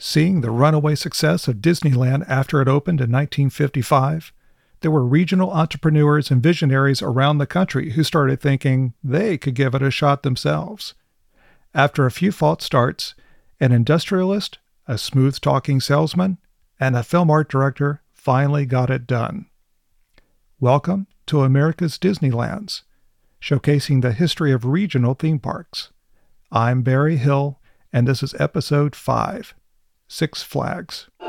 Seeing the runaway success of Disneyland after it opened in 1955, there were regional entrepreneurs and visionaries around the country who started thinking they could give it a shot themselves. After a few false starts, an industrialist, a smooth talking salesman, and a film art director finally got it done. Welcome to America's Disneylands, showcasing the history of regional theme parks. I'm Barry Hill, and this is episode 5 Six Flags. You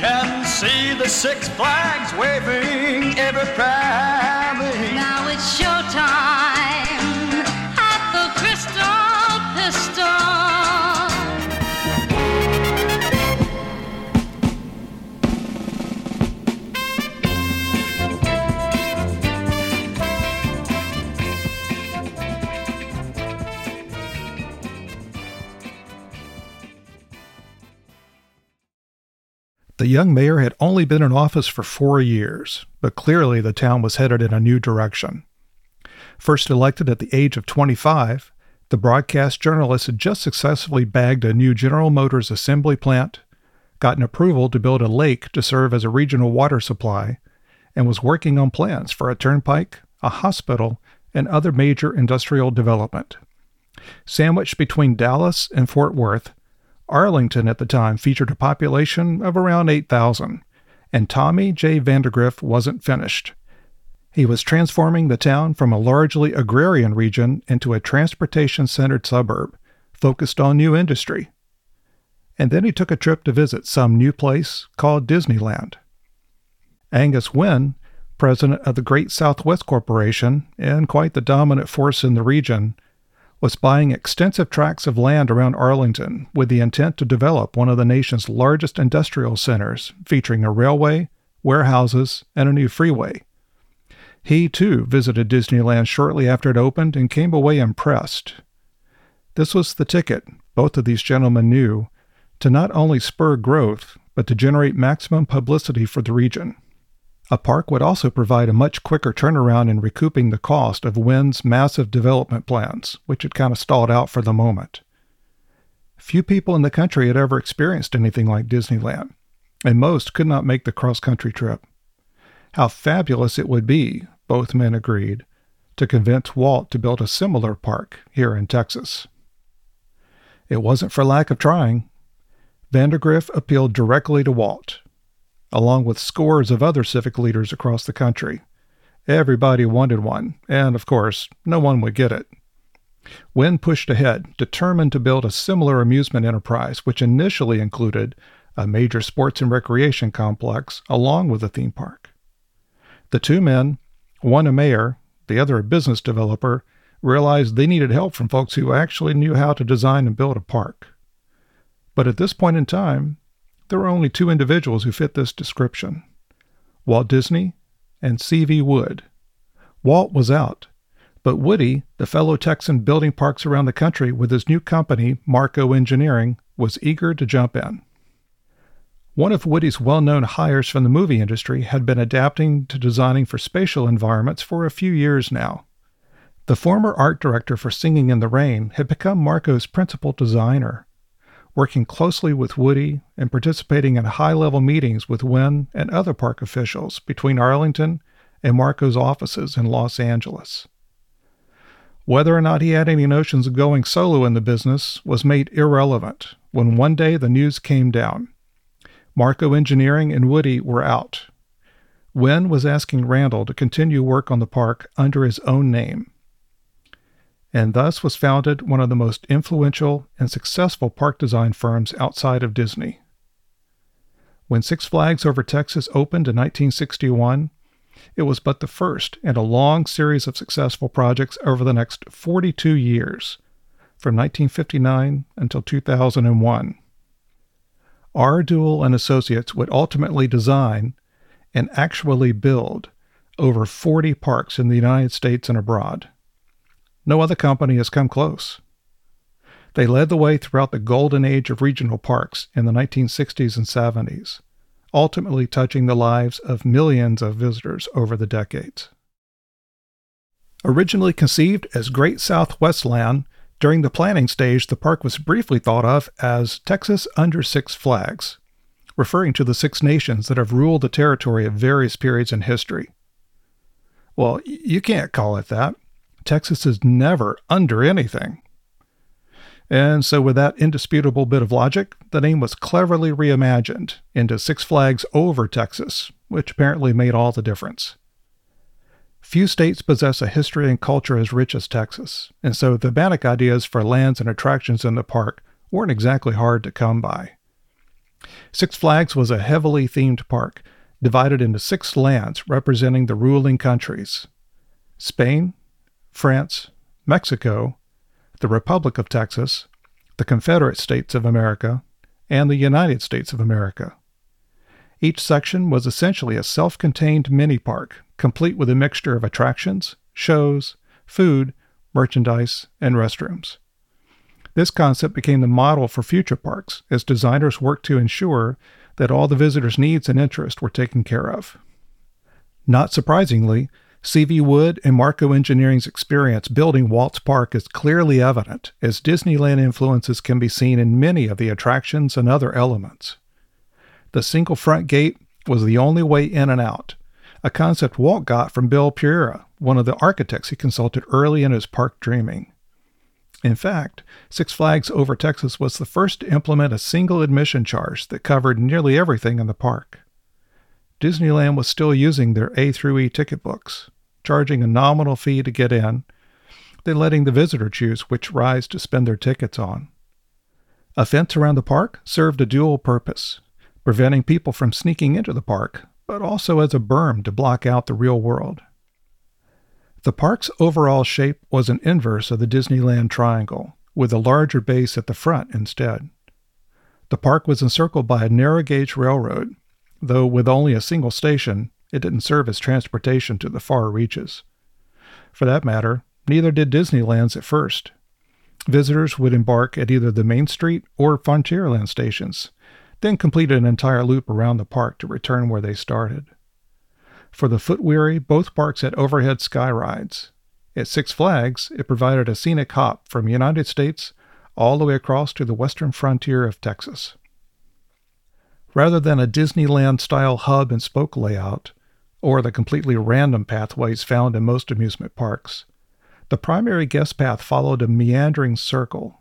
can see the Six Flags waving every proudly. The young mayor had only been in office for four years, but clearly the town was headed in a new direction. First elected at the age of 25, the broadcast journalist had just successfully bagged a new General Motors assembly plant, gotten approval to build a lake to serve as a regional water supply, and was working on plans for a turnpike, a hospital, and other major industrial development. Sandwiched between Dallas and Fort Worth, Arlington at the time featured a population of around 8,000, and Tommy J. Vandergriff wasn't finished. He was transforming the town from a largely agrarian region into a transportation centered suburb focused on new industry. And then he took a trip to visit some new place called Disneyland. Angus Wynn, president of the Great Southwest Corporation and quite the dominant force in the region, was buying extensive tracts of land around Arlington with the intent to develop one of the nation's largest industrial centers, featuring a railway, warehouses, and a new freeway. He, too, visited Disneyland shortly after it opened and came away impressed. This was the ticket, both of these gentlemen knew, to not only spur growth, but to generate maximum publicity for the region. A park would also provide a much quicker turnaround in recouping the cost of Wynn's massive development plans, which had kind of stalled out for the moment. Few people in the country had ever experienced anything like Disneyland, and most could not make the cross country trip. How fabulous it would be, both men agreed, to convince Walt to build a similar park here in Texas. It wasn't for lack of trying. Vandergriff appealed directly to Walt, along with scores of other civic leaders across the country. Everybody wanted one, and of course, no one would get it. Wynn pushed ahead, determined to build a similar amusement enterprise, which initially included a major sports and recreation complex along with a theme park. The two men, one a mayor, the other a business developer, realized they needed help from folks who actually knew how to design and build a park. But at this point in time, there are only two individuals who fit this description Walt Disney and C.V. Wood. Walt was out, but Woody, the fellow Texan building parks around the country with his new company, Marco Engineering, was eager to jump in. One of Woody's well known hires from the movie industry had been adapting to designing for spatial environments for a few years now. The former art director for Singing in the Rain had become Marco's principal designer working closely with Woody and participating in high level meetings with Wynn and other park officials between Arlington and Marco's offices in Los Angeles. Whether or not he had any notions of going solo in the business was made irrelevant when one day the news came down. Marco Engineering and Woody were out. Wynn was asking Randall to continue work on the park under his own name and thus was founded one of the most influential and successful park design firms outside of Disney. When Six Flags Over Texas opened in 1961, it was but the first in a long series of successful projects over the next 42 years, from 1959 until 2001. R. Duell and Associates would ultimately design and actually build over 40 parks in the United States and abroad. No other company has come close. They led the way throughout the golden age of regional parks in the 1960s and 70s, ultimately touching the lives of millions of visitors over the decades. Originally conceived as Great Southwest Land, during the planning stage, the park was briefly thought of as Texas Under Six Flags, referring to the six nations that have ruled the territory at various periods in history. Well, you can't call it that. Texas is never under anything. And so, with that indisputable bit of logic, the name was cleverly reimagined into Six Flags Over Texas, which apparently made all the difference. Few states possess a history and culture as rich as Texas, and so thematic ideas for lands and attractions in the park weren't exactly hard to come by. Six Flags was a heavily themed park, divided into six lands representing the ruling countries Spain, France, Mexico, the Republic of Texas, the Confederate States of America, and the United States of America. Each section was essentially a self contained mini park, complete with a mixture of attractions, shows, food, merchandise, and restrooms. This concept became the model for future parks as designers worked to ensure that all the visitors' needs and interests were taken care of. Not surprisingly, CV Wood and Marco Engineering's experience building Walt's Park is clearly evident, as Disneyland influences can be seen in many of the attractions and other elements. The single front gate was the only way in and out, a concept Walt got from Bill Pereira, one of the architects he consulted early in his park dreaming. In fact, Six Flags Over Texas was the first to implement a single admission charge that covered nearly everything in the park. Disneyland was still using their A through E ticket books, charging a nominal fee to get in, then letting the visitor choose which rides to spend their tickets on. A fence around the park served a dual purpose, preventing people from sneaking into the park, but also as a berm to block out the real world. The park's overall shape was an inverse of the Disneyland triangle, with a larger base at the front instead. The park was encircled by a narrow gauge railroad though with only a single station, it didn't serve as transportation to the far reaches. For that matter, neither did Disneyland's at first. Visitors would embark at either the Main Street or Frontierland stations, then complete an entire loop around the park to return where they started. For the foot weary, both parks had overhead sky rides. At Six Flags, it provided a scenic hop from United States all the way across to the western frontier of Texas. Rather than a Disneyland style hub and spoke layout, or the completely random pathways found in most amusement parks, the primary guest path followed a meandering circle.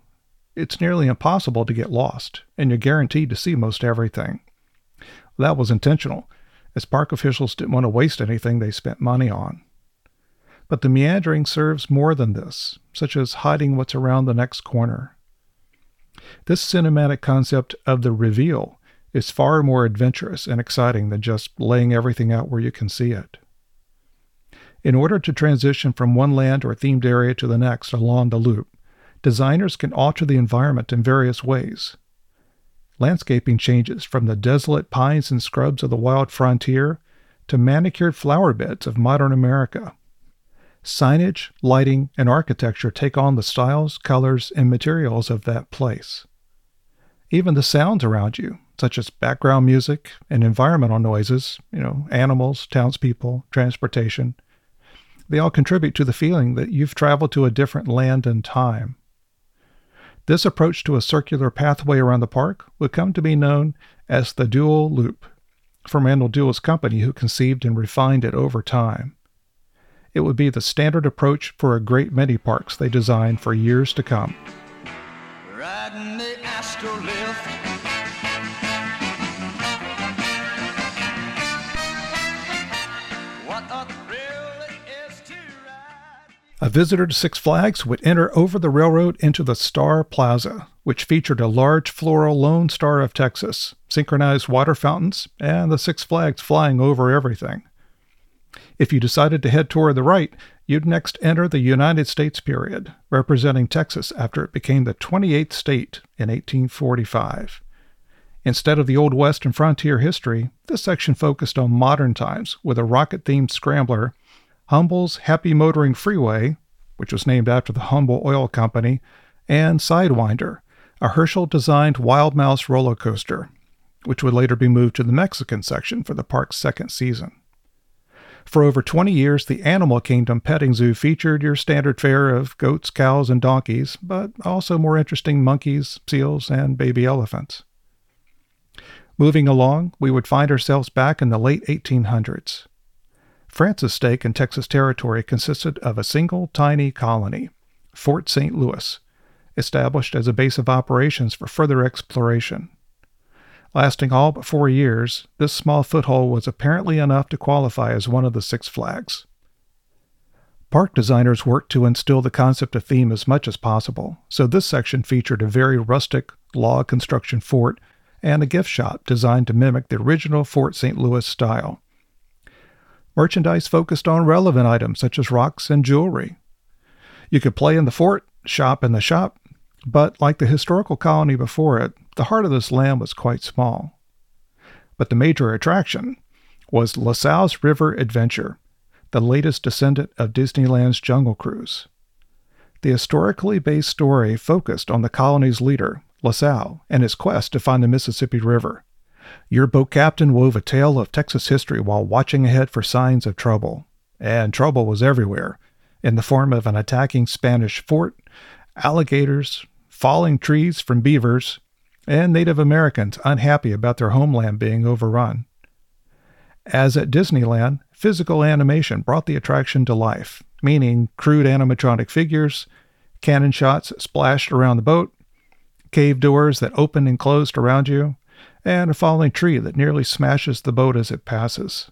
It's nearly impossible to get lost, and you're guaranteed to see most everything. That was intentional, as park officials didn't want to waste anything they spent money on. But the meandering serves more than this, such as hiding what's around the next corner. This cinematic concept of the reveal is far more adventurous and exciting than just laying everything out where you can see it. In order to transition from one land or themed area to the next along the loop, designers can alter the environment in various ways. Landscaping changes from the desolate pines and scrubs of the wild frontier to manicured flower beds of modern America. Signage, lighting, and architecture take on the styles, colors, and materials of that place. Even the sounds around you, such as background music and environmental noises, you know, animals, townspeople, transportation, they all contribute to the feeling that you've traveled to a different land and time. This approach to a circular pathway around the park would come to be known as the dual loop, from Randall Duell's company who conceived and refined it over time. It would be the standard approach for a great many parks they designed for years to come. A visitor to Six Flags would enter over the railroad into the Star Plaza, which featured a large floral Lone Star of Texas, synchronized water fountains, and the Six Flags flying over everything. If you decided to head toward the right, you'd next enter the United States period, representing Texas after it became the 28th state in 1845. Instead of the Old West and frontier history, this section focused on modern times with a rocket themed scrambler Humble's Happy Motoring Freeway, which was named after the Humble Oil Company, and Sidewinder, a Herschell designed Wild Mouse roller coaster, which would later be moved to the Mexican section for the park's second season. For over 20 years, the Animal Kingdom petting zoo featured your standard fare of goats, cows, and donkeys, but also more interesting monkeys, seals, and baby elephants. Moving along, we would find ourselves back in the late 1800s. France's stake in Texas territory consisted of a single tiny colony, Fort St. Louis, established as a base of operations for further exploration. Lasting all but four years, this small foothold was apparently enough to qualify as one of the Six Flags. Park designers worked to instill the concept of theme as much as possible, so this section featured a very rustic log construction fort and a gift shop designed to mimic the original Fort St. Louis style. Merchandise focused on relevant items such as rocks and jewelry. You could play in the fort, shop in the shop, but like the historical colony before it, the heart of this land was quite small. But the major attraction was LaSalle's River Adventure, the latest descendant of Disneyland's Jungle Cruise. The historically based story focused on the colony's leader, LaSalle, and his quest to find the Mississippi River. Your boat captain wove a tale of Texas history while watching ahead for signs of trouble. And trouble was everywhere, in the form of an attacking Spanish fort, alligators, falling trees from beavers, and Native Americans unhappy about their homeland being overrun. As at Disneyland, physical animation brought the attraction to life, meaning crude animatronic figures, cannon shots splashed around the boat, cave doors that opened and closed around you, and a falling tree that nearly smashes the boat as it passes.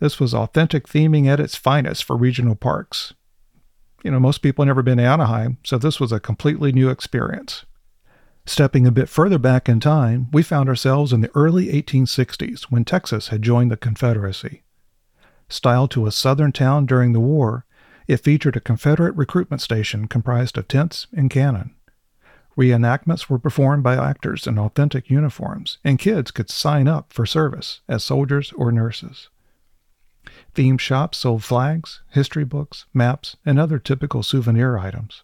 This was authentic theming at its finest for regional parks. You know, most people never been to Anaheim, so this was a completely new experience. Stepping a bit further back in time, we found ourselves in the early 1860s when Texas had joined the Confederacy. Styled to a southern town during the war, it featured a Confederate recruitment station comprised of tents and cannon. Reenactments were performed by actors in authentic uniforms, and kids could sign up for service as soldiers or nurses. Theme shops sold flags, history books, maps, and other typical souvenir items.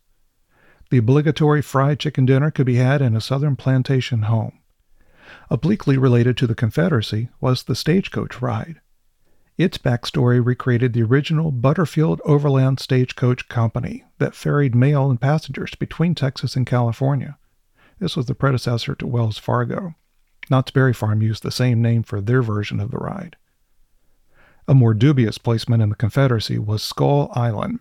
The obligatory fried chicken dinner could be had in a southern plantation home. Obliquely related to the Confederacy was the stagecoach ride. Its backstory recreated the original Butterfield Overland Stagecoach Company that ferried mail and passengers between Texas and California. This was the predecessor to Wells Fargo. Knott's Berry Farm used the same name for their version of the ride. A more dubious placement in the Confederacy was Skull Island,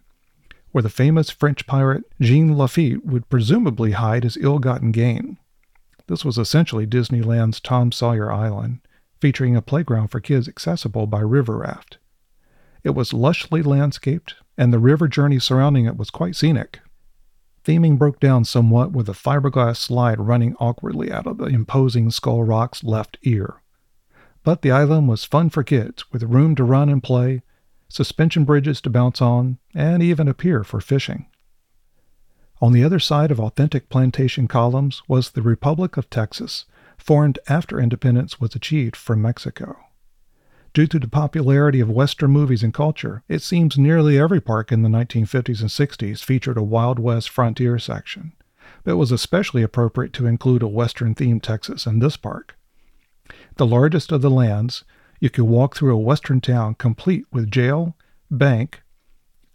where the famous French pirate Jean Lafitte would presumably hide his ill gotten gain. This was essentially Disneyland's Tom Sawyer Island, featuring a playground for kids accessible by river raft. It was lushly landscaped, and the river journey surrounding it was quite scenic. Theming broke down somewhat with a fiberglass slide running awkwardly out of the imposing Skull Rock's left ear. But the island was fun for kids, with room to run and play, suspension bridges to bounce on, and even a pier for fishing. On the other side of authentic plantation columns was the Republic of Texas, formed after independence was achieved from Mexico. Due to the popularity of Western movies and culture, it seems nearly every park in the 1950s and 60s featured a Wild West frontier section. But it was especially appropriate to include a Western themed Texas in this park. The largest of the lands, you could walk through a Western town complete with jail, bank,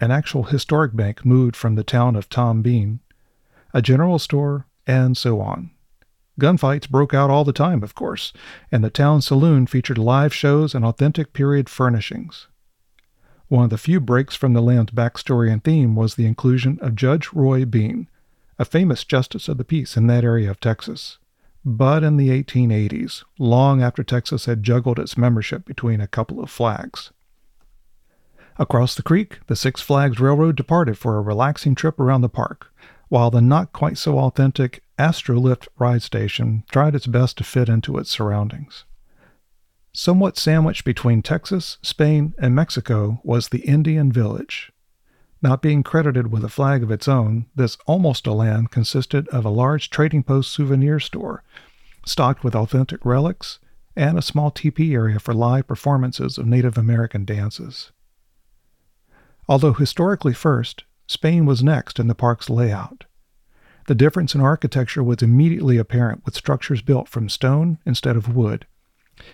an actual historic bank moved from the town of Tom Bean, a general store, and so on. Gunfights broke out all the time, of course, and the town saloon featured live shows and authentic period furnishings. One of the few breaks from the land's backstory and theme was the inclusion of Judge Roy Bean, a famous justice of the peace in that area of Texas. But in the 1880s, long after Texas had juggled its membership between a couple of flags. Across the creek, the Six Flags Railroad departed for a relaxing trip around the park, while the not quite so authentic Astrolift ride station tried its best to fit into its surroundings. Somewhat sandwiched between Texas, Spain, and Mexico was the Indian Village. Not being credited with a flag of its own, this almost a land consisted of a large trading post souvenir store, stocked with authentic relics, and a small teepee area for live performances of Native American dances. Although historically first, Spain was next in the park's layout. The difference in architecture was immediately apparent with structures built from stone instead of wood,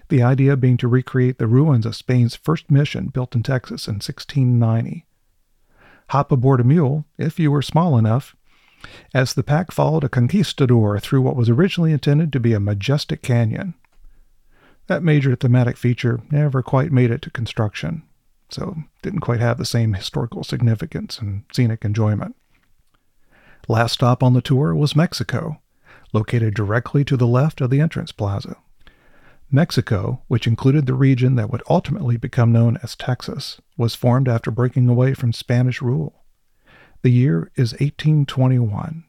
The idea being to recreate the ruins of Spain's first mission built in Texas in 1690. Hop aboard a mule, if you were small enough, as the pack followed a conquistador through what was originally intended to be a majestic canyon. That major thematic feature never quite made it to construction, so didn't quite have the same historical significance and scenic enjoyment. Last stop on the tour was Mexico, located directly to the left of the entrance plaza. Mexico, which included the region that would ultimately become known as Texas, was formed after breaking away from Spanish rule. The year is 1821,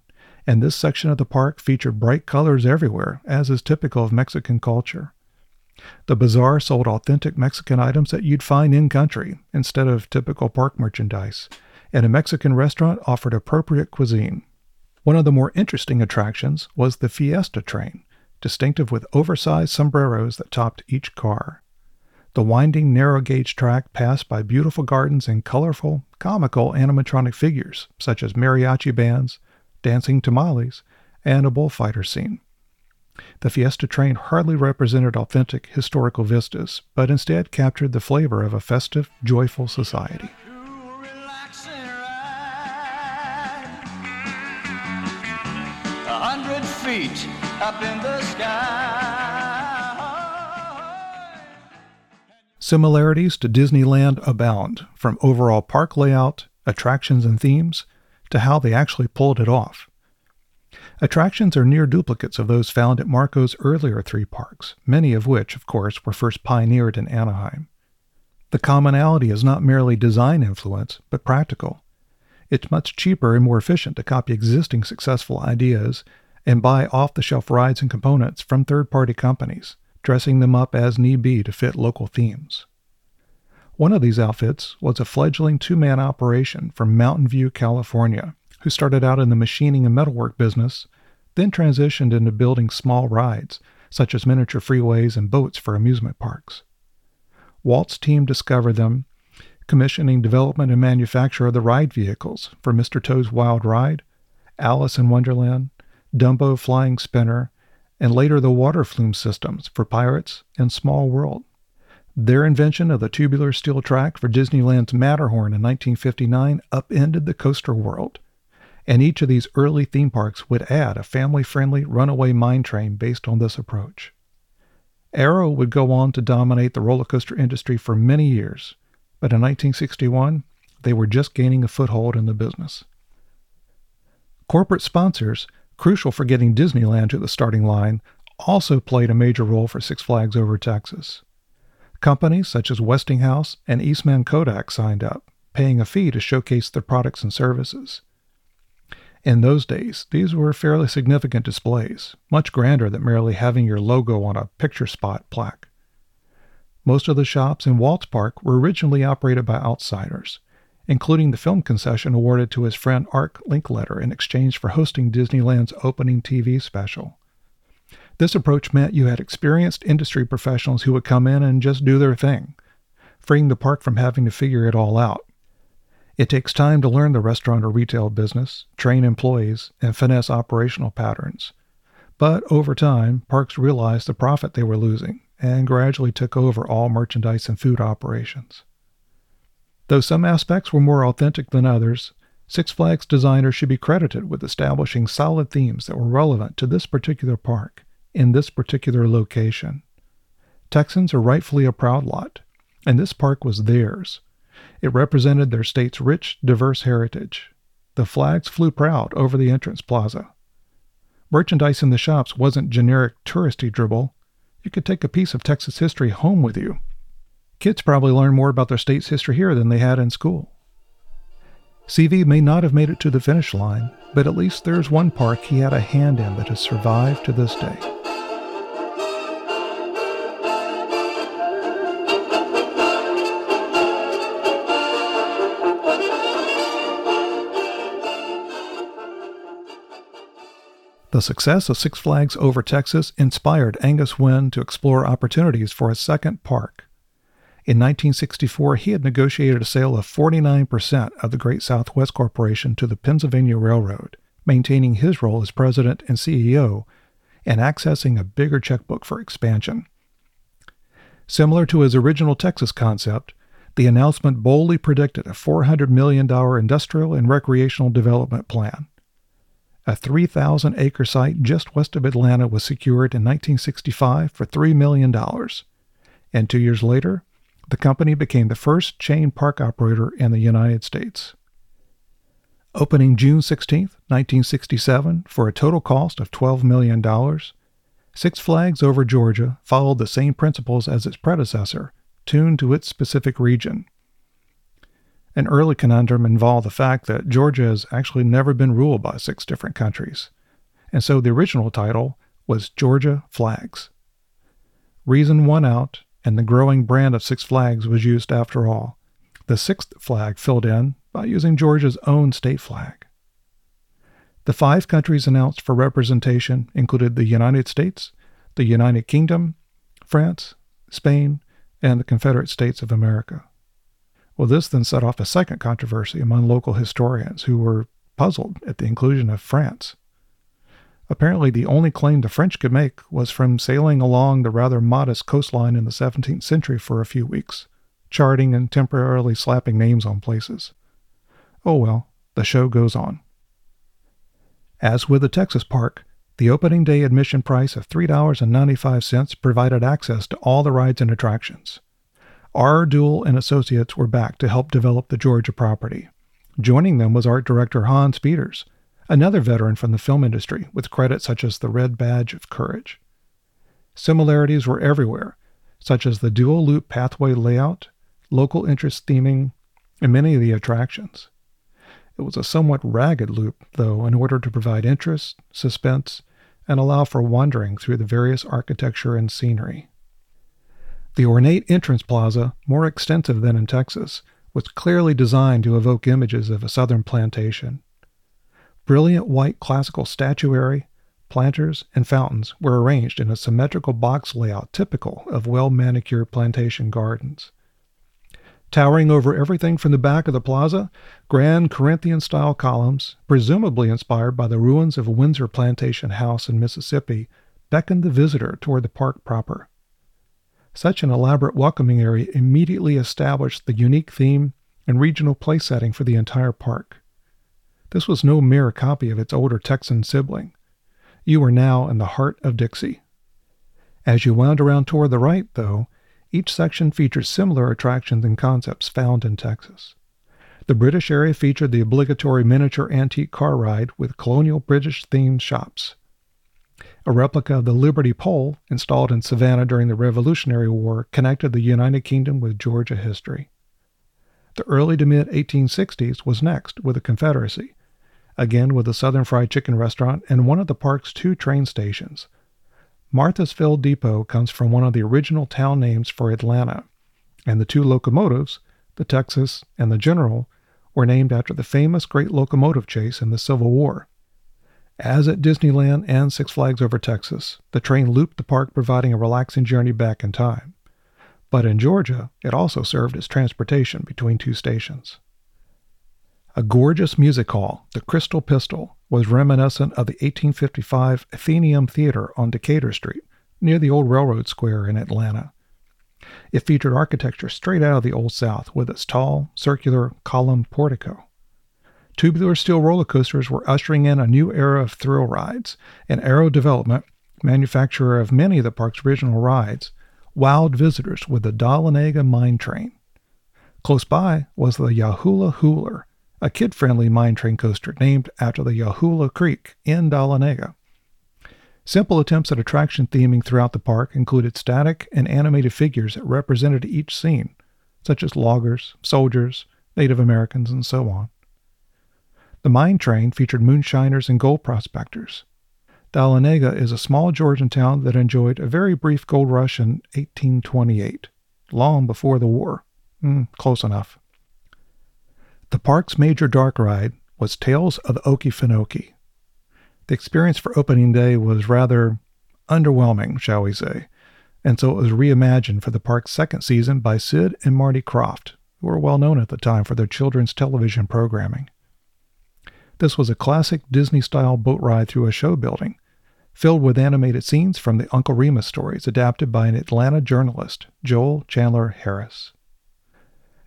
and this section of the park featured bright colors everywhere, as is typical of Mexican culture. The bazaar sold authentic Mexican items that you'd find in country instead of typical park merchandise, and a Mexican restaurant offered appropriate cuisine. One of the more interesting attractions was the Fiesta train, distinctive with oversized sombreros that topped each car. The winding, narrow gauge track passed by beautiful gardens and colorful, comical animatronic figures, such as mariachi bands, dancing tamales, and a bullfighter scene. The Fiesta train hardly represented authentic historical vistas, but instead captured the flavor of a festive, joyful society. hundred feet up in the sky. Similarities to Disneyland abound, from overall park layout, attractions, and themes, to how they actually pulled it off. Attractions are near duplicates of those found at Marco's earlier three parks, many of which, of course, were first pioneered in Anaheim. The commonality is not merely design influence, but practical. It's much cheaper and more efficient to copy existing successful ideas and buy off the shelf rides and components from third party companies, dressing them up as need be to fit local themes. One of these outfits was a fledgling two man operation from Mountain View, California, who started out in the machining and metalwork business, then transitioned into building small rides, such as miniature freeways and boats for amusement parks. Walt's team discovered them, commissioning development and manufacture of the ride vehicles for Mr. Toad's Wild Ride, Alice in Wonderland, Dumbo Flying Spinner, and later the water flume systems for Pirates and Small World. Their invention of the tubular steel track for Disneyland's Matterhorn in 1959 upended the coaster world and each of these early theme parks would add a family friendly runaway mine train based on this approach. Arrow would go on to dominate the roller coaster industry for many years, but in 1961, they were just gaining a foothold in the business. Corporate sponsors, crucial for getting Disneyland to the starting line, also played a major role for Six Flags Over Texas. Companies such as Westinghouse and Eastman Kodak signed up, paying a fee to showcase their products and services. In those days, these were fairly significant displays, much grander than merely having your logo on a picture spot plaque. Most of the shops in Walt's Park were originally operated by outsiders, including the film concession awarded to his friend Art Linkletter in exchange for hosting Disneyland's opening TV special. This approach meant you had experienced industry professionals who would come in and just do their thing, freeing the park from having to figure it all out. It takes time to learn the restaurant or retail business, train employees, and finesse operational patterns. But over time, parks realized the profit they were losing and gradually took over all merchandise and food operations. Though some aspects were more authentic than others, Six Flags designers should be credited with establishing solid themes that were relevant to this particular park in this particular location. Texans are rightfully a proud lot, and this park was theirs it represented their state's rich, diverse heritage. The flags flew proud over the entrance plaza. Merchandise in the shops wasn't generic touristy dribble. You could take a piece of Texas history home with you. Kids probably learned more about their state's history here than they had in school. CV may not have made it to the finish line, but at least there's one park he had a hand in that has survived to this day. The success of Six Flags Over Texas inspired Angus Wynn to explore opportunities for a second park. In 1964, he had negotiated a sale of 49% of the Great Southwest Corporation to the Pennsylvania Railroad, maintaining his role as president and CEO and accessing a bigger checkbook for expansion. Similar to his original Texas concept, the announcement boldly predicted a $400 million industrial and recreational development plan. A 3,000 acre site just west of Atlanta was secured in 1965 for $3 million. And two years later, the company became the first chain park operator in the United States. Opening June 16, 1967, for a total cost of $12 million, Six Flags Over Georgia followed the same principles as its predecessor, tuned to its specific region. An early conundrum involved the fact that Georgia has actually never been ruled by six different countries, and so the original title was Georgia Flags. Reason won out, and the growing brand of Six Flags was used after all, the sixth flag filled in by using Georgia's own state flag. The five countries announced for representation included the United States, the United Kingdom, France, Spain, and the Confederate States of America. Well, this then set off a second controversy among local historians who were puzzled at the inclusion of France. Apparently, the only claim the French could make was from sailing along the rather modest coastline in the 17th century for a few weeks, charting and temporarily slapping names on places. Oh well, the show goes on. As with the Texas Park, the opening day admission price of $3.95 provided access to all the rides and attractions. R. Duell and Associates were back to help develop the Georgia property. Joining them was art director Hans Peters, another veteran from the film industry with credits such as the Red Badge of Courage. Similarities were everywhere, such as the dual loop pathway layout, local interest theming, and many of the attractions. It was a somewhat ragged loop, though, in order to provide interest, suspense, and allow for wandering through the various architecture and scenery. The ornate entrance plaza, more extensive than in Texas, was clearly designed to evoke images of a southern plantation. Brilliant white classical statuary, planters, and fountains were arranged in a symmetrical box layout typical of well manicured plantation gardens. Towering over everything from the back of the plaza, grand Corinthian style columns, presumably inspired by the ruins of a Windsor plantation house in Mississippi, beckoned the visitor toward the park proper. Such an elaborate welcoming area immediately established the unique theme and regional play setting for the entire park. This was no mere copy of its older Texan sibling. You were now in the heart of Dixie. As you wound around toward the right, though, each section features similar attractions and concepts found in Texas. The British area featured the obligatory miniature antique car ride with colonial British themed shops. A replica of the Liberty Pole, installed in Savannah during the Revolutionary War, connected the United Kingdom with Georgia history. The early to mid 1860s was next with the Confederacy, again with the Southern Fried Chicken restaurant and one of the park's two train stations, Marthasville Depot comes from one of the original town names for Atlanta, and the two locomotives, the Texas and the General, were named after the famous Great Locomotive Chase in the Civil War. As at Disneyland and Six Flags Over Texas, the train looped the park, providing a relaxing journey back in time. But in Georgia, it also served as transportation between two stations. A gorgeous music hall, the Crystal Pistol, was reminiscent of the 1855 Athenaeum Theater on Decatur Street, near the old railroad square in Atlanta. It featured architecture straight out of the Old South with its tall, circular, columned portico. Tubular steel roller coasters were ushering in a new era of thrill rides, and Arrow Development, manufacturer of many of the park's original rides, wowed visitors with the Dahlonega Mine Train. Close by was the Yahoola Hooler, a kid friendly mine train coaster named after the Yahoola Creek in Dahlonega. Simple attempts at attraction theming throughout the park included static and animated figures that represented each scene, such as loggers, soldiers, Native Americans, and so on. The mine train featured moonshiners and gold prospectors. Dahlonega is a small Georgian town that enjoyed a very brief gold rush in 1828, long before the war. Mm, close enough. The park's major dark ride was Tales of the Okefenokee. The experience for opening day was rather underwhelming, shall we say, and so it was reimagined for the park's second season by Sid and Marty Krofft, who were well known at the time for their children's television programming. This was a classic Disney style boat ride through a show building, filled with animated scenes from the Uncle Remus stories adapted by an Atlanta journalist, Joel Chandler Harris.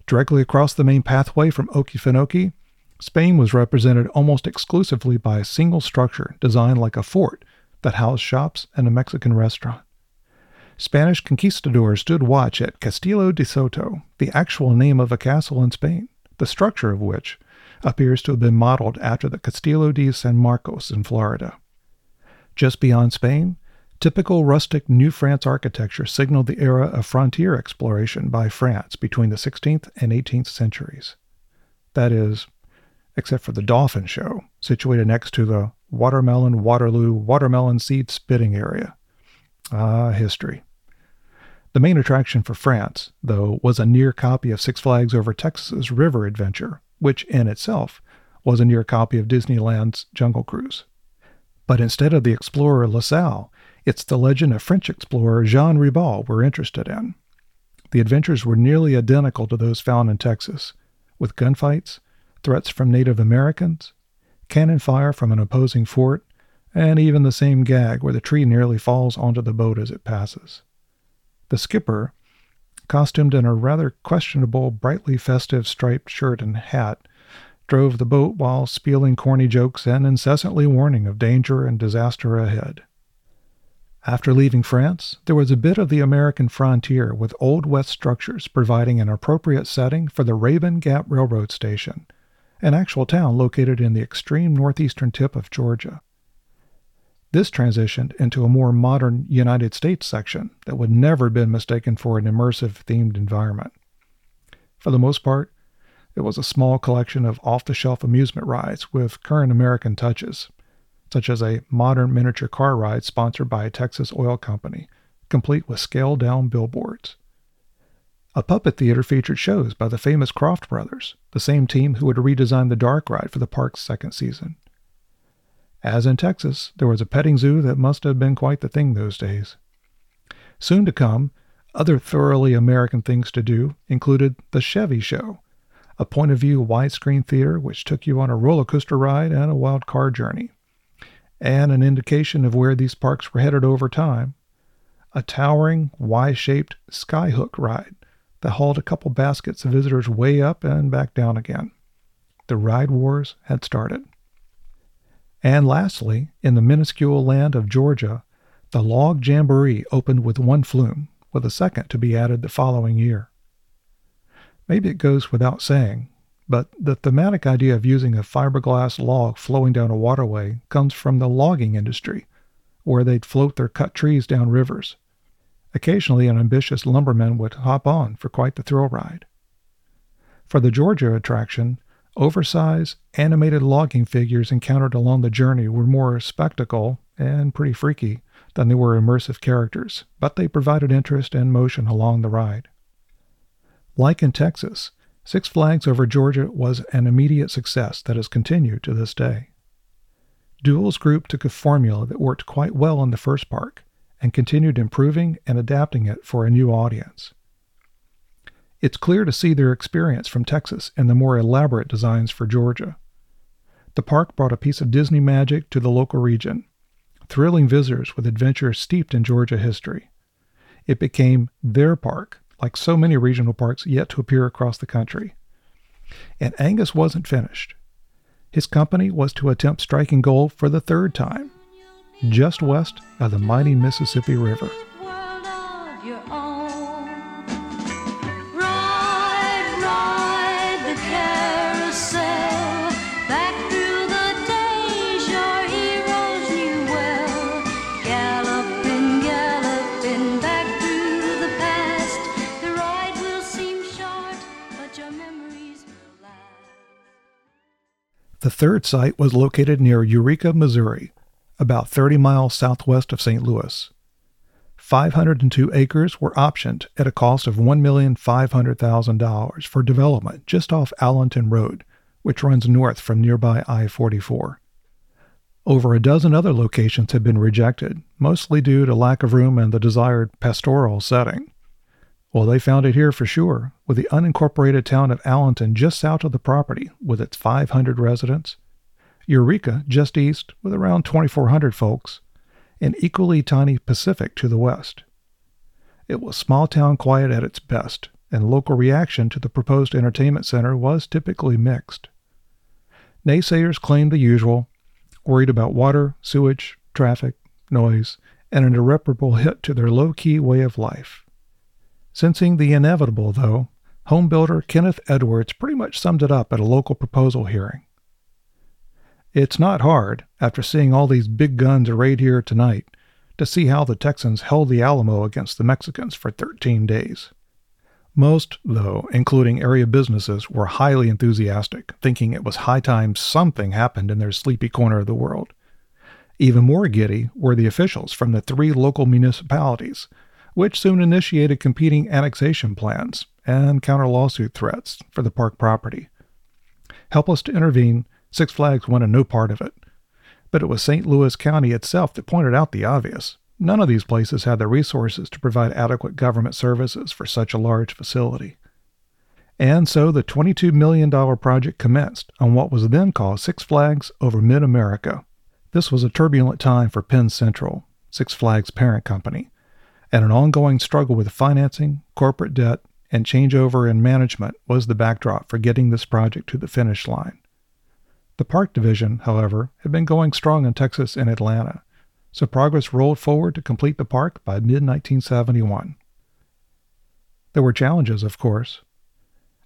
Directly across the main pathway from Okefenokee, Spain was represented almost exclusively by a single structure designed like a fort that housed shops and a Mexican restaurant. Spanish conquistadors stood watch at Castillo de Soto, the actual name of a castle in Spain, the structure of which appears to have been modeled after the Castillo de San Marcos in Florida. Just beyond Spain, typical rustic New France architecture signaled the era of frontier exploration by France between the 16th and 18th centuries. That is, except for the Dolphin Show, situated next to the Watermelon Waterloo watermelon seed spitting area. Ah, history. The main attraction for France, though, was a near copy of Six Flags Over Texas's River Adventure, which in itself was a near copy of Disneyland's Jungle Cruise. But instead of the explorer La Salle, it's the legend of French explorer Jean Ribault we're interested in. The adventures were nearly identical to those found in Texas, with gunfights, threats from Native Americans, cannon fire from an opposing fort, and even the same gag where the tree nearly falls onto the boat as it passes. The skipper, costumed in a rather questionable, brightly festive striped shirt and hat, drove the boat while spieling corny jokes and incessantly warning of danger and disaster ahead. After leaving France, there was a bit of the American frontier with Old West structures providing an appropriate setting for the Rabun Gap Railroad Station, an actual town located in the extreme northeastern tip of Georgia. This transitioned into a more modern United States section that would never have been mistaken for an immersive themed environment. For the most part, it was a small collection of off the shelf amusement rides with current American touches, such as a modern miniature car ride sponsored by a Texas oil company, complete with scaled down billboards. A puppet theater featured shows by the famous Krofft brothers, the same team who would redesign the dark ride for the park's second season. As in Texas, there was a petting zoo that must have been quite the thing those days. Soon to come, other thoroughly American things to do included the Chevy Show, a point of view widescreen theater which took you on a roller coaster ride and a wild car journey. And an indication of where these parks were headed over time a towering, Y shaped skyhook ride that hauled a couple baskets of visitors way up and back down again. The ride wars had started. And lastly, in the minuscule land of Georgia, the Log Jamboree opened with one flume, with a second to be added the following year. Maybe it goes without saying, but the thematic idea of using a fiberglass log flowing down a waterway comes from the logging industry, where they'd float their cut trees down rivers. Occasionally, an ambitious lumberman would hop on for quite the thrill ride. For the Georgia attraction, Oversized, animated logging figures encountered along the journey were more spectacle and pretty freaky than they were immersive characters, but they provided interest and motion along the ride. Like in Texas, Six Flags Over Georgia was an immediate success that has continued to this day. Duell's Group took a formula that worked quite well in the first park and continued improving and adapting it for a new audience. It's clear to see their experience from Texas and the more elaborate designs for Georgia. The park brought a piece of Disney magic to the local region, thrilling visitors with adventures steeped in Georgia history. It became their park, like so many regional parks yet to appear across the country. And Angus wasn't finished. His company was to attempt striking gold for the third time, just west of the mighty Mississippi River. The third site was located near Eureka, Missouri, about 30 miles southwest of St. Louis. 502 acres were optioned at a cost of $1,500,000 for development just off Allenton Road, which runs north from nearby I 44. Over a dozen other locations had been rejected, mostly due to lack of room and the desired pastoral setting. Well, they found it here for sure, with the unincorporated town of Allenton just south of the property, with its 500 residents, Eureka just east, with around 2,400 folks, and equally tiny Pacific to the west. It was small town quiet at its best, and local reaction to the proposed entertainment center was typically mixed. Naysayers claimed the usual, worried about water, sewage, traffic, noise, and an irreparable hit to their low key way of life. Sensing the inevitable, though, home builder Kenneth Edwards pretty much summed it up at a local proposal hearing. It's not hard, after seeing all these big guns arrayed here tonight, to see how the Texans held the Alamo against the Mexicans for 13 days. Most, though, including area businesses, were highly enthusiastic, thinking it was high time something happened in their sleepy corner of the world. Even more giddy were the officials from the three local municipalities, which soon initiated competing annexation plans and counter lawsuit threats for the park property. Helpless to intervene, Six Flags wanted no part of it. But it was St. Louis County itself that pointed out the obvious. None of these places had the resources to provide adequate government services for such a large facility. And so the $22 million project commenced on what was then called Six Flags over Mid America. This was a turbulent time for Penn Central, Six Flags' parent company, and an ongoing struggle with financing, corporate debt, and changeover in management was the backdrop for getting this project to the finish line. The park division, however, had been going strong in Texas and Atlanta, so progress rolled forward to complete the park by mid 1971. There were challenges, of course.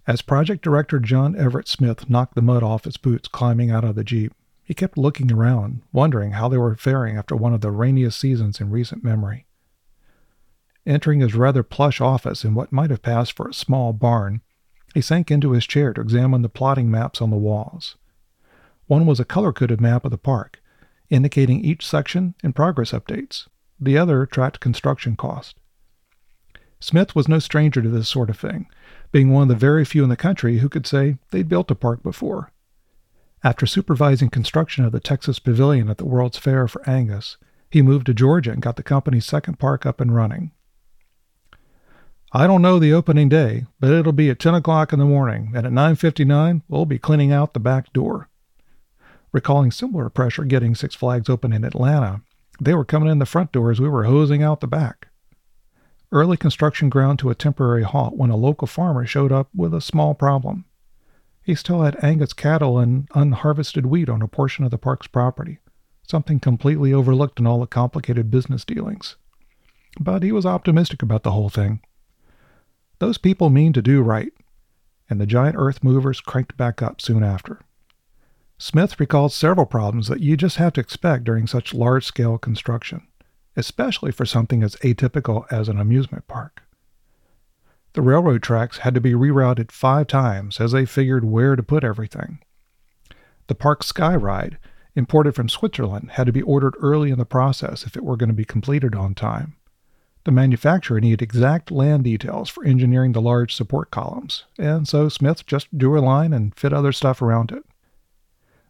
As project director John Everett Smith knocked the mud off his boots climbing out of the Jeep, he kept looking around, wondering how they were faring after one of the rainiest seasons in recent memory. Entering his rather plush office in what might have passed for a small barn, he sank into his chair to examine the plotting maps on the walls. One was a color coded map of the park, indicating each section and progress updates. The other tracked construction cost. Smith was no stranger to this sort of thing, being one of the very few in the country who could say they'd built a park before. After supervising construction of the Texas Pavilion at the World's Fair for Angus, he moved to Georgia and got the company's second park up and running. I don't know the opening day, but it'll be at 10 o'clock in the morning, and at 9.59 we'll be cleaning out the back door recalling similar pressure getting Six Flags open in Atlanta. They were coming in the front door as we were hosing out the back. Early construction ground to a temporary halt when a local farmer showed up with a small problem. He still had Angus cattle and unharvested wheat on a portion of the park's property, something completely overlooked in all the complicated business dealings. But he was optimistic about the whole thing. Those people mean to do right, and the giant earth movers cranked back up soon after. Smith recalled several problems that you just have to expect during such large scale construction, especially for something as atypical as an amusement park. The railroad tracks had to be rerouted five times as they figured where to put everything. The park sky ride, imported from Switzerland, had to be ordered early in the process if it were going to be completed on time. The manufacturer needed exact land details for engineering the large support columns, and so Smith just drew a line and fit other stuff around it.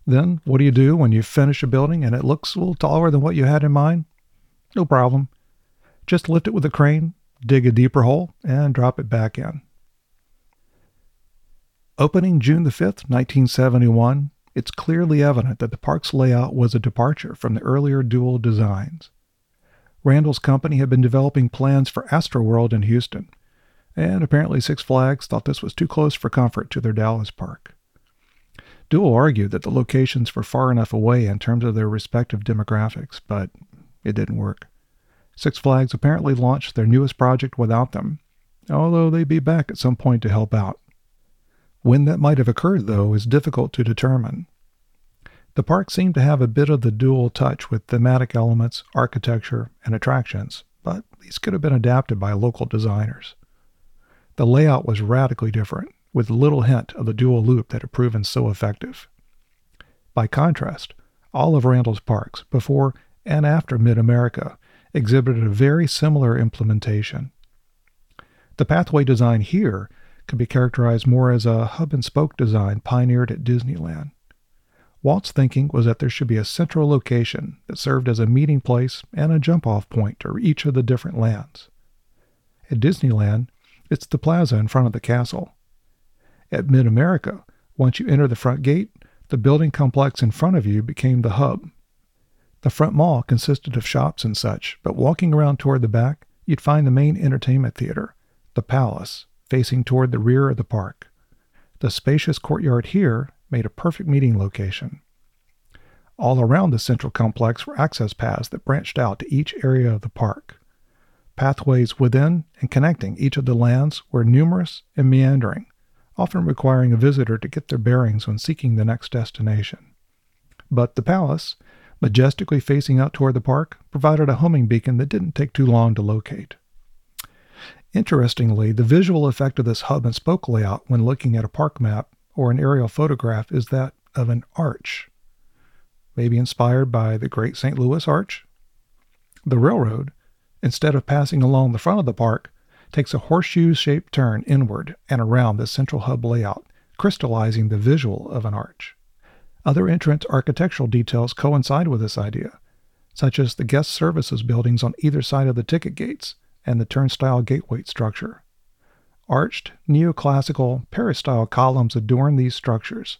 Then, what do you do when you finish a building and it looks a little taller than what you had in mind? No problem. Just lift it with a crane, dig a deeper hole, and drop it back in. Opening June the 5th, 1971, it's clearly evident that the park's layout was a departure from the earlier Duell designs. Randall's company had been developing plans for Astroworld in Houston, and apparently Six Flags thought this was too close for comfort to their Dallas park. Duell argued that the locations were far enough away in terms of their respective demographics, but it didn't work. Six Flags apparently launched their newest project without them, although they'd be back at some point to help out. When that might have occurred, though, is difficult to determine. The park seemed to have a bit of the Duell touch with thematic elements, architecture, and attractions, but these could have been adapted by local designers. The layout was radically different, with little hint of the dual loop that had proven so effective. By contrast, all of Randall's parks, before and after Mid America, exhibited a very similar implementation. The pathway design here could be characterized more as a hub and spoke design pioneered at Disneyland. Walt's thinking was that there should be a central location that served as a meeting place and a jump off point to each of the different lands. At Disneyland, it's the plaza in front of the castle, at Mid America, once you enter the front gate, the building complex in front of you became the hub. The front mall consisted of shops and such, but walking around toward the back, you'd find the main entertainment theater, the Palace, facing toward the rear of the park. The spacious courtyard here made a perfect meeting location. All around the central complex were access paths that branched out to each area of the park. Pathways within and connecting each of the lands were numerous and meandering, often requiring a visitor to get their bearings when seeking the next destination. But the palace, majestically facing out toward the park, provided a homing beacon that didn't take too long to locate. Interestingly, the visual effect of this hub and spoke layout when looking at a park map or an aerial photograph is that of an arch, maybe inspired by the Great St. Louis Arch. The railroad, instead of passing along the front of the park, takes a horseshoe shaped turn inward and around the central hub layout, crystallizing the visual of an arch. Other entrance architectural details coincide with this idea, such as the guest services buildings on either side of the ticket gates and the turnstile gateway structure. Arched, neoclassical, peristyle columns adorn these structures,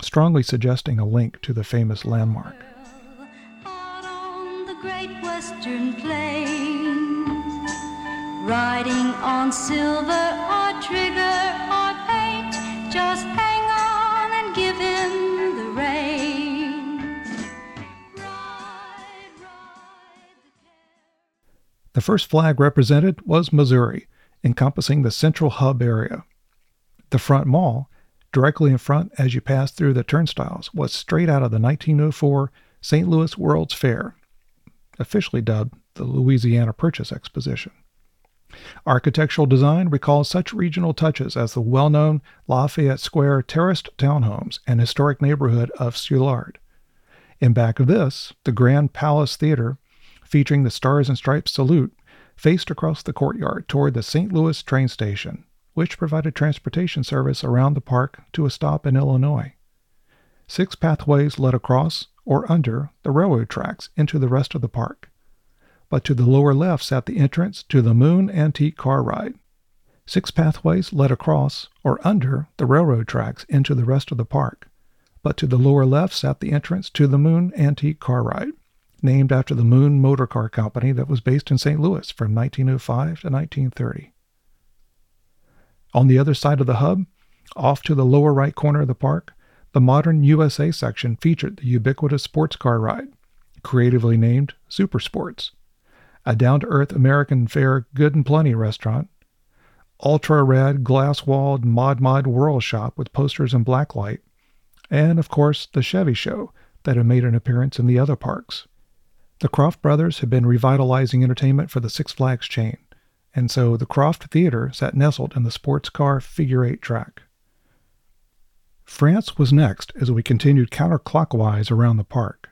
strongly suggesting a link to the famous landmark. Out on the great western plains, riding on silver or trigger or paint, just hang on and give him the reins. Ride, ride the The first flag represented was Missouri, encompassing the central hub area. The front mall, directly in front as you pass through the turnstiles, was straight out of the 1904 St. Louis World's Fair, officially dubbed the Louisiana Purchase Exposition. Architectural design recalls such regional touches as the well known Lafayette Square terraced townhomes and historic neighborhood of Soulard. In back of this, the Grand Palace Theater, featuring the Stars and Stripes salute, faced across the courtyard toward the St. Louis train station, which provided transportation service around the park to a stop in Illinois. Six pathways led across or under the railroad tracks into the rest of the park. But to the lower left sat the entrance to the Moon Antique Car Ride. Six pathways led across or under the railroad tracks into the rest of the park. But to the lower left sat the entrance to the Moon Antique Car Ride, named after the Moon Motor Car Company that was based in St. Louis from 1905 to 1930. On the other side of the hub, off to the lower right corner of the park, the modern USA section featured the ubiquitous sports car ride, creatively named Super Sports, a down to earth American fare good and plenty restaurant, ultra red glass walled Mod Mod Whirl shop with posters in blacklight, and of course the Chevy show that had made an appearance in the other parks. The Krofft brothers had been revitalizing entertainment for the Six Flags chain, and so the Krofft Theater sat nestled in the sports car figure eight track. France was next as we continued counterclockwise around the park.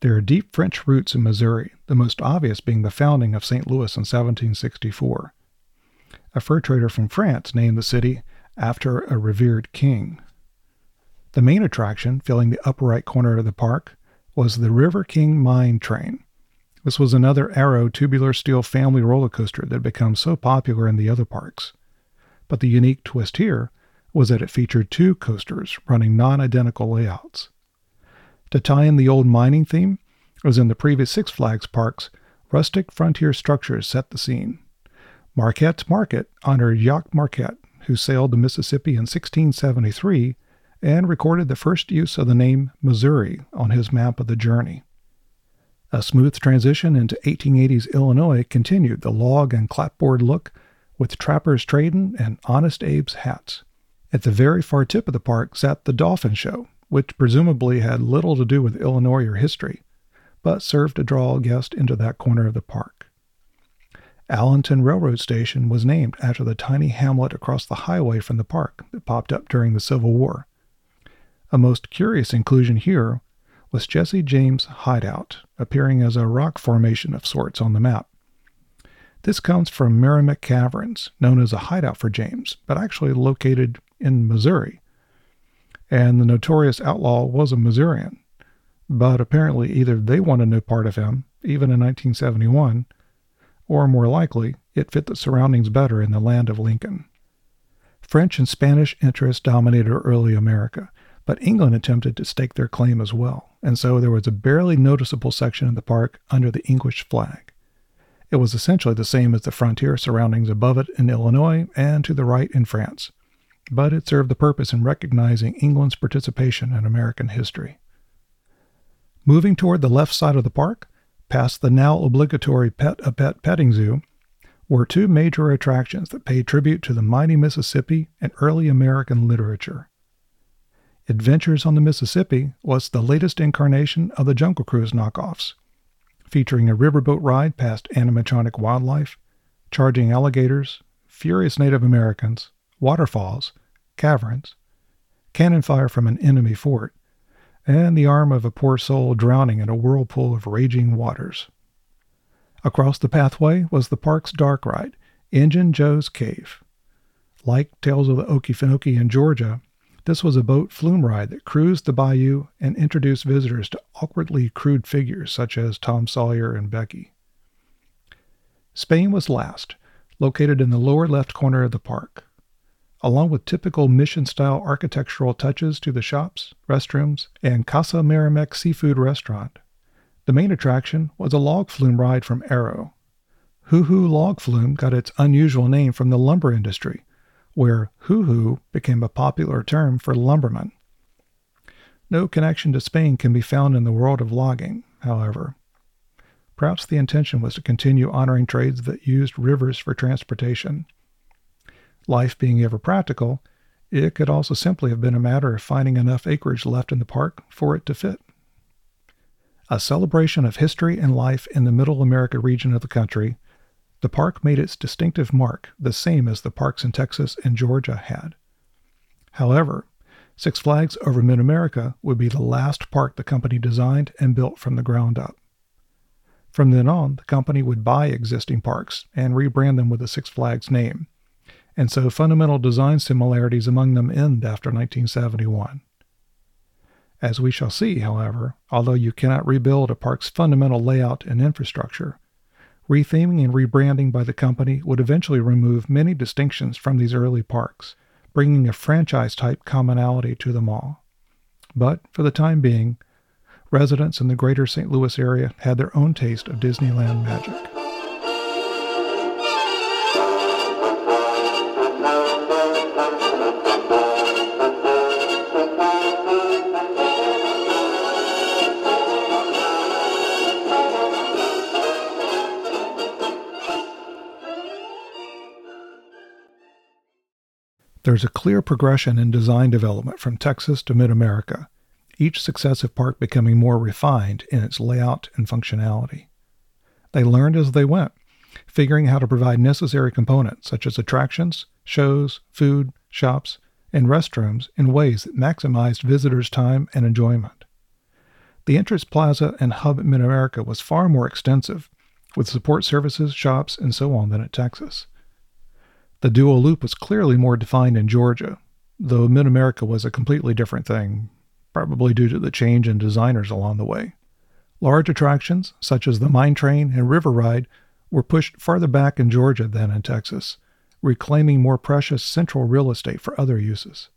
There are deep French roots in Missouri, the most obvious being the founding of St. Louis in 1764. A fur trader from France named the city after a revered king. The main attraction, filling the upper right corner of the park, was the River King Mine Train. This was another Arrow tubular steel family roller coaster that had become so popular in the other parks. But the unique twist here was that it featured two coasters running non identical layouts. To tie in the old mining theme, as in the previous Six Flags parks, rustic frontier structures set the scene. Marquette's Market honored Jacques Marquette, who sailed the Mississippi in 1673 and recorded the first use of the name Missouri on his map of the journey. A smooth transition into 1880s Illinois continued the log and clapboard look with Trapper's trading and Honest Abe's hats. At the very far tip of the park sat the Dolphin Show, which presumably had little to do with Illinois or history, but served to draw a guest into that corner of the park. Allenton Railroad Station was named after the tiny hamlet across the highway from the park that popped up during the Civil War. A most curious inclusion here was Jesse James Hideout, appearing as a rock formation of sorts on the map. This comes from Meramec Caverns, known as a hideout for James, but actually located in Missouri. And the notorious outlaw was a Missourian. But apparently, either they wanted no part of him, even in 1971, or more likely, it fit the surroundings better in the land of Lincoln. French and Spanish interests dominated early America, but England attempted to stake their claim as well, and so there was a barely noticeable section of the park under the English flag. It was essentially the same as the frontier surroundings above it in Illinois and to the right in France, but it served the purpose in recognizing England's participation in American history. Moving toward the left side of the park, past the now obligatory Pet a Pet petting zoo, were two major attractions that paid tribute to the mighty Mississippi and early American literature. Adventures on the Mississippi was the latest incarnation of the Jungle Cruise knockoffs, featuring a riverboat ride past animatronic wildlife, charging alligators, furious Native Americans, waterfalls, caverns, cannon fire from an enemy fort, and the arm of a poor soul drowning in a whirlpool of raging waters. Across the pathway was the park's dark ride, Injun Joe's Cave. Like Tales of the Okefenokee in Georgia, this was a boat flume ride that cruised the bayou and introduced visitors to awkwardly crude figures such as Tom Sawyer and Becky. Spain was last, located in the lower left corner of the park. Along with typical mission style architectural touches to the shops, restrooms, and Casa Marimex seafood restaurant, the main attraction was a log flume ride from Arrow. Hoo Hoo Log Flume got its unusual name from the lumber industry, where hoo hoo became a popular term for lumbermen. No connection to Spain can be found in the world of logging, however. Perhaps the intention was to continue honoring trades that used rivers for transportation. Life being ever practical, it could also simply have been a matter of finding enough acreage left in the park for it to fit. A celebration of history and life in the Middle America region of the country, the park made its distinctive mark the same as the parks in Texas and Georgia had. However, Six Flags over Mid America would be the last park the company designed and built from the ground up. From then on, the company would buy existing parks and rebrand them with the Six Flags name, and so fundamental design similarities among them end after 1971. As we shall see, however, although you cannot rebuild a park's fundamental layout and infrastructure, retheming and rebranding by the company would eventually remove many distinctions from these early parks, bringing a franchise type commonality to them all. But for the time being, residents in the greater St. Louis area had their own taste of Disneyland magic. There's a clear progression in design development from Texas to Mid America, each successive park becoming more refined in its layout and functionality. They learned as they went, figuring how to provide necessary components such as attractions, shows, food, shops, and restrooms in ways that maximized visitors' time and enjoyment. The entrance plaza and hub at Mid America was far more extensive, with support services, shops, and so on than at Texas. The dual loop was clearly more defined in Georgia, though Mid America was a completely different thing, probably due to the change in designers along the way. Large attractions, such as the mine train and river ride, were pushed farther back in Georgia than in Texas, reclaiming more precious central real estate for other uses.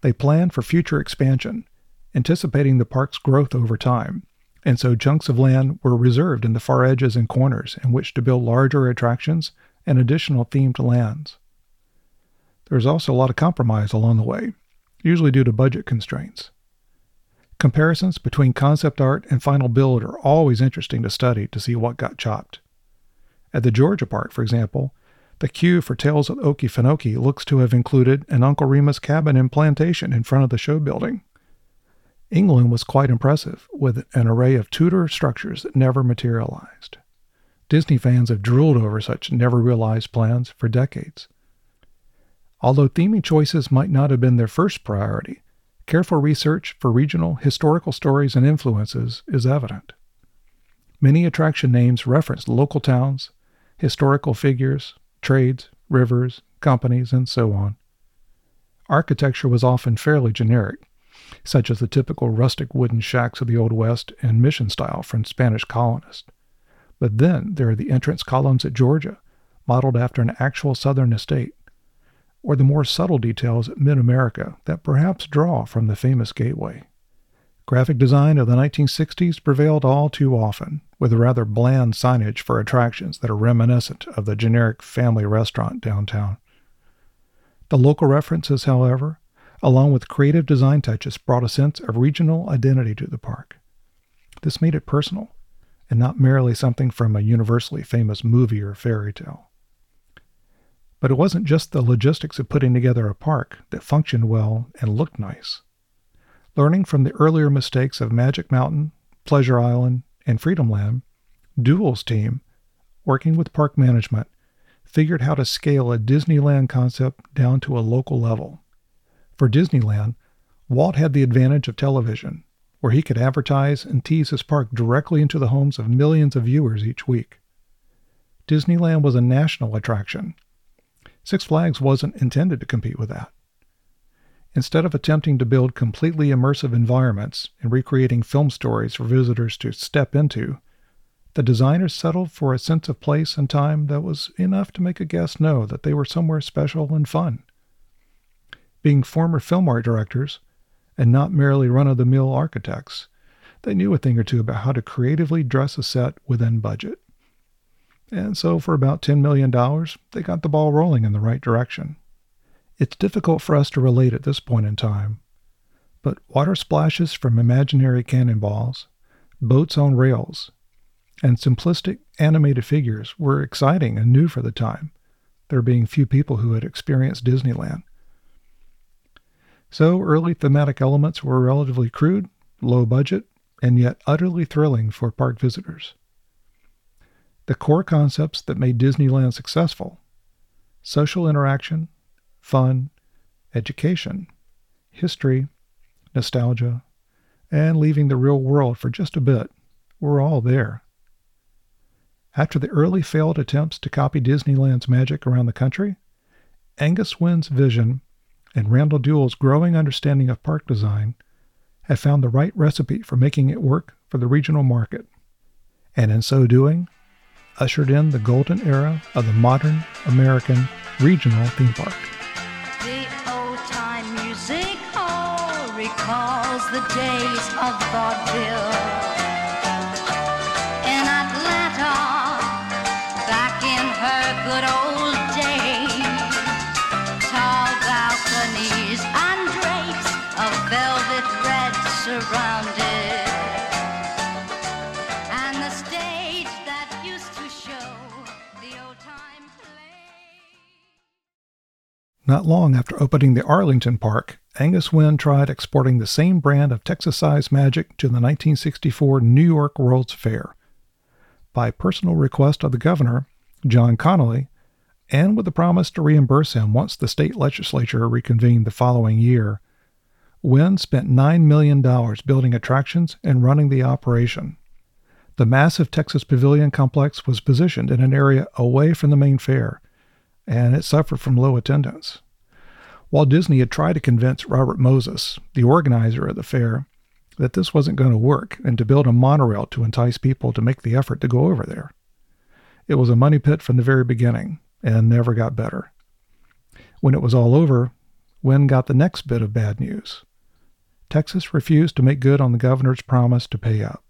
They planned for future expansion, anticipating the park's growth over time, and so chunks of land were reserved in the far edges and corners in which to build larger attractions and additional themed lands. There was also a lot of compromise along the way, usually due to budget constraints. Comparisons between concept art and final build are always interesting to study to see what got chopped. At the Georgia Park, for example, the queue for Tales of Okefenokee looks to have included an Uncle Remus cabin and plantation in front of the show building. England was quite impressive, with an array of Tudor structures that never materialized. Disney fans have drooled over such never realized plans for decades. Although theming choices might not have been their first priority, careful research for regional historical stories and influences is evident. Many attraction names reference local towns, historical figures, trades, rivers, companies, and so on. Architecture was often fairly generic, such as the typical rustic wooden shacks of the Old West and mission style from Spanish colonists. But then there are the entrance columns at Georgia, modeled after an actual Southern estate. or the more subtle details at Mid America that perhaps draw from the famous gateway. Graphic design of the 1960s prevailed all too often, with rather bland signage for attractions that are reminiscent of the generic family restaurant downtown. The local references, however, along with creative design touches, brought a sense of regional identity to the park. This made it personal, and not merely something from a universally famous movie or fairy tale. But it wasn't just the logistics of putting together a park that functioned well and looked nice. Learning from the earlier mistakes of Magic Mountain, Pleasure Island, and Freedom Land, team, working with park management, figured how to scale a Disneyland concept down to a local level. For Disneyland, Walt had the advantage of television, where he could advertise and tease his park directly into the homes of millions of viewers each week. Disneyland was a national attraction. Six Flags wasn't intended to compete with that. Instead of attempting to build completely immersive environments and recreating film stories for visitors to step into, the designers settled for a sense of place and time that was enough to make a guest know that they were somewhere special and fun. Being former film art directors, and not merely run of the mill architects, they knew a thing or two about how to creatively dress a set within budget. And so, for about $10 million, they got the ball rolling in the right direction. It's difficult for us to relate at this point in time, but water splashes from imaginary cannonballs, boats on rails, and simplistic animated figures were exciting and new for the time, there being few people who had experienced Disneyland. So, early thematic elements were relatively crude, low budget, and yet utterly thrilling for park visitors. The core concepts that made Disneyland successful social interaction, fun, education, history, nostalgia, and leaving the real world for just a bit were all there. After the early failed attempts to copy Disneyland's magic around the country, Angus Wynn's vision and Randall Duell's growing understanding of park design have found the right recipe for making it work for the regional market, and in so doing, ushered in the golden era of the modern American regional theme park. The old time music hall recalls the days of vaudeville. Not long after opening the Arlington Park, Angus Wynn tried exporting the same brand of Texas sized magic to the 1964 New York World's Fair. By personal request of the governor, John Connally, and with the promise to reimburse him once the state legislature reconvened the following year, Wynn spent $9 million building attractions and running the operation. The massive Texas Pavilion complex was positioned in an area away from the main fair, and it suffered from low attendance. While Disney had tried to convince Robert Moses, the organizer of the fair, that this wasn't going to work and to build a monorail to entice people to make the effort to go over there. It was a money pit from the very beginning and never got better. When it was all over, Wynn got the next bit of bad news. Texas refused to make good on the governor's promise to pay up.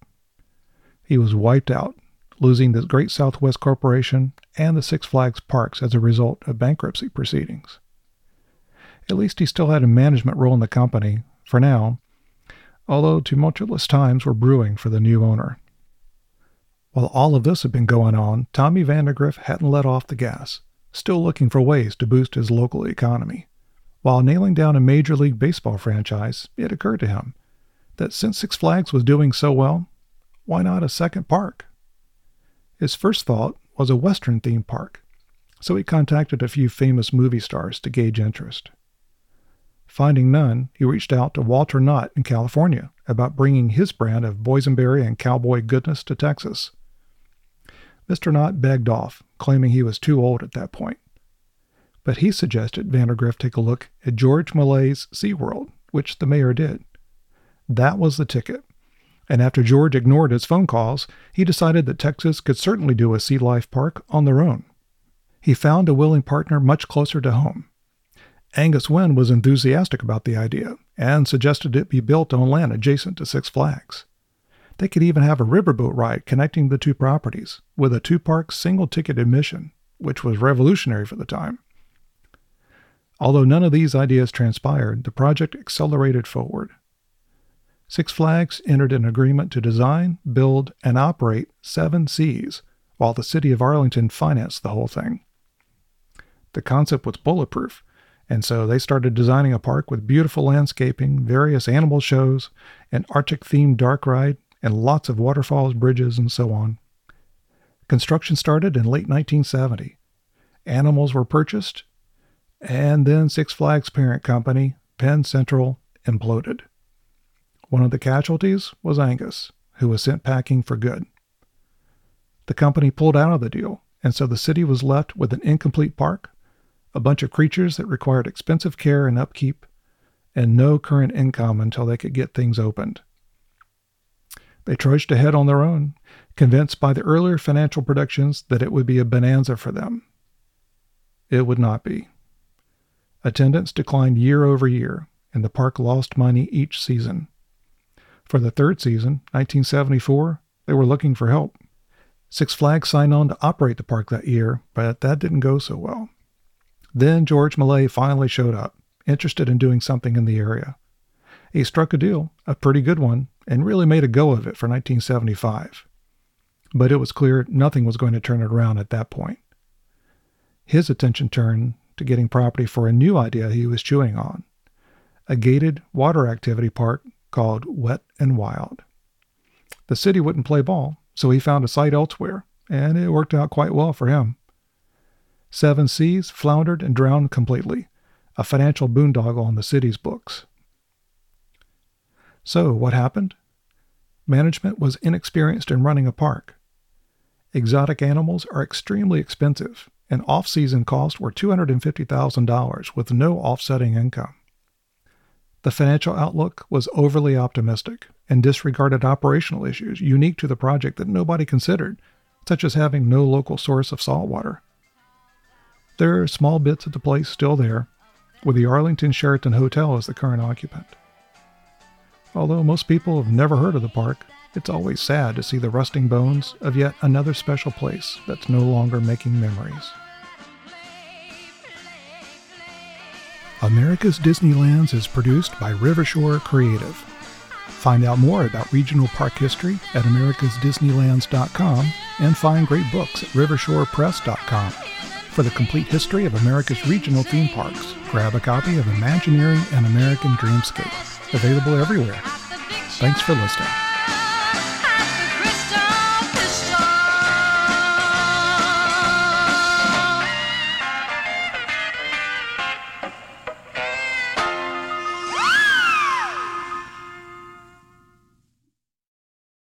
He was wiped out, losing the Great Southwest Corporation and the Six Flags Parks as a result of bankruptcy proceedings. At least he still had a management role in the company, for now, although tumultuous times were brewing for the new owner. While all of this had been going on, Tommy Vandergriff hadn't let off the gas, still looking for ways to boost his local economy. While nailing down a Major League Baseball franchise, it occurred to him that since Six Flags was doing so well, why not a second park? His first thought was a Western theme park, so he contacted a few famous movie stars to gauge interest. Finding none, he reached out to Walter Knott in California about bringing his brand of boysenberry and cowboy goodness to Texas. Mr. Knott begged off, claiming he was too old at that point. But he suggested Vandergriff take a look at George Millay's SeaWorld, which the mayor did. That was the ticket. And after George ignored his phone calls, he decided that Texas could certainly do a sea life park on their own. He found a willing partner much closer to home Angus Wynn was enthusiastic about the idea and suggested it be built on land adjacent to Six Flags. They could even have a riverboat ride connecting the two properties with a two park single ticket admission, which was revolutionary for the time. Although none of these ideas transpired, the project accelerated forward. Six Flags entered an agreement to design, build, and operate Seven Seas, while the city of Arlington financed the whole thing. The concept was bulletproof, and so they started designing a park with beautiful landscaping, various animal shows, an Arctic themed dark ride, and lots of waterfalls, bridges, and so on. Construction started in late 1970. Animals were purchased, and then Six Flags parent company, Penn Central, imploded. One of the casualties was Angus, who was sent packing for good. The company pulled out of the deal, and so the city was left with an incomplete park, a bunch of creatures that required expensive care and upkeep, and no current income until they could get things opened. They trudged ahead on their own, convinced by the earlier financial predictions that it would be a bonanza for them. It would not be. Attendance declined year over year, and the park lost money each season. For the third season, 1974, they were looking for help. Six Flags signed on to operate the park that year, but that didn't go so well. Then George Millay finally showed up, interested in doing something in the area. He struck a deal, a pretty good one, and really made a go of it for 1975. But it was clear nothing was going to turn it around at that point. His attention turned to getting property for a new idea he was chewing on a gated water activity park called Wet and Wild. The city wouldn't play ball, so he found a site elsewhere, and it worked out quite well for him. Seven Seas floundered and drowned completely, a financial boondoggle on the city's books. So, what happened? Management was inexperienced in running a park. Exotic animals are extremely expensive, and off season costs were $250,000 with no offsetting income. The financial outlook was overly optimistic and disregarded operational issues unique to the project that nobody considered, such as having no local source of salt water. There are small bits of the place still there, with the Arlington Sheraton Hotel as the current occupant. Although most people have never heard of the park, it's always sad to see the rusting bones of yet another special place that's no longer making memories. America's Disneylands is produced by Rivershore Creative. Find out more about regional park history at americasdisneylands.com and find great books at rivershorepress.com. For the complete history of America's regional theme parks, grab a copy of Imagineering an American Dreamscape, available everywhere. Thanks for listening.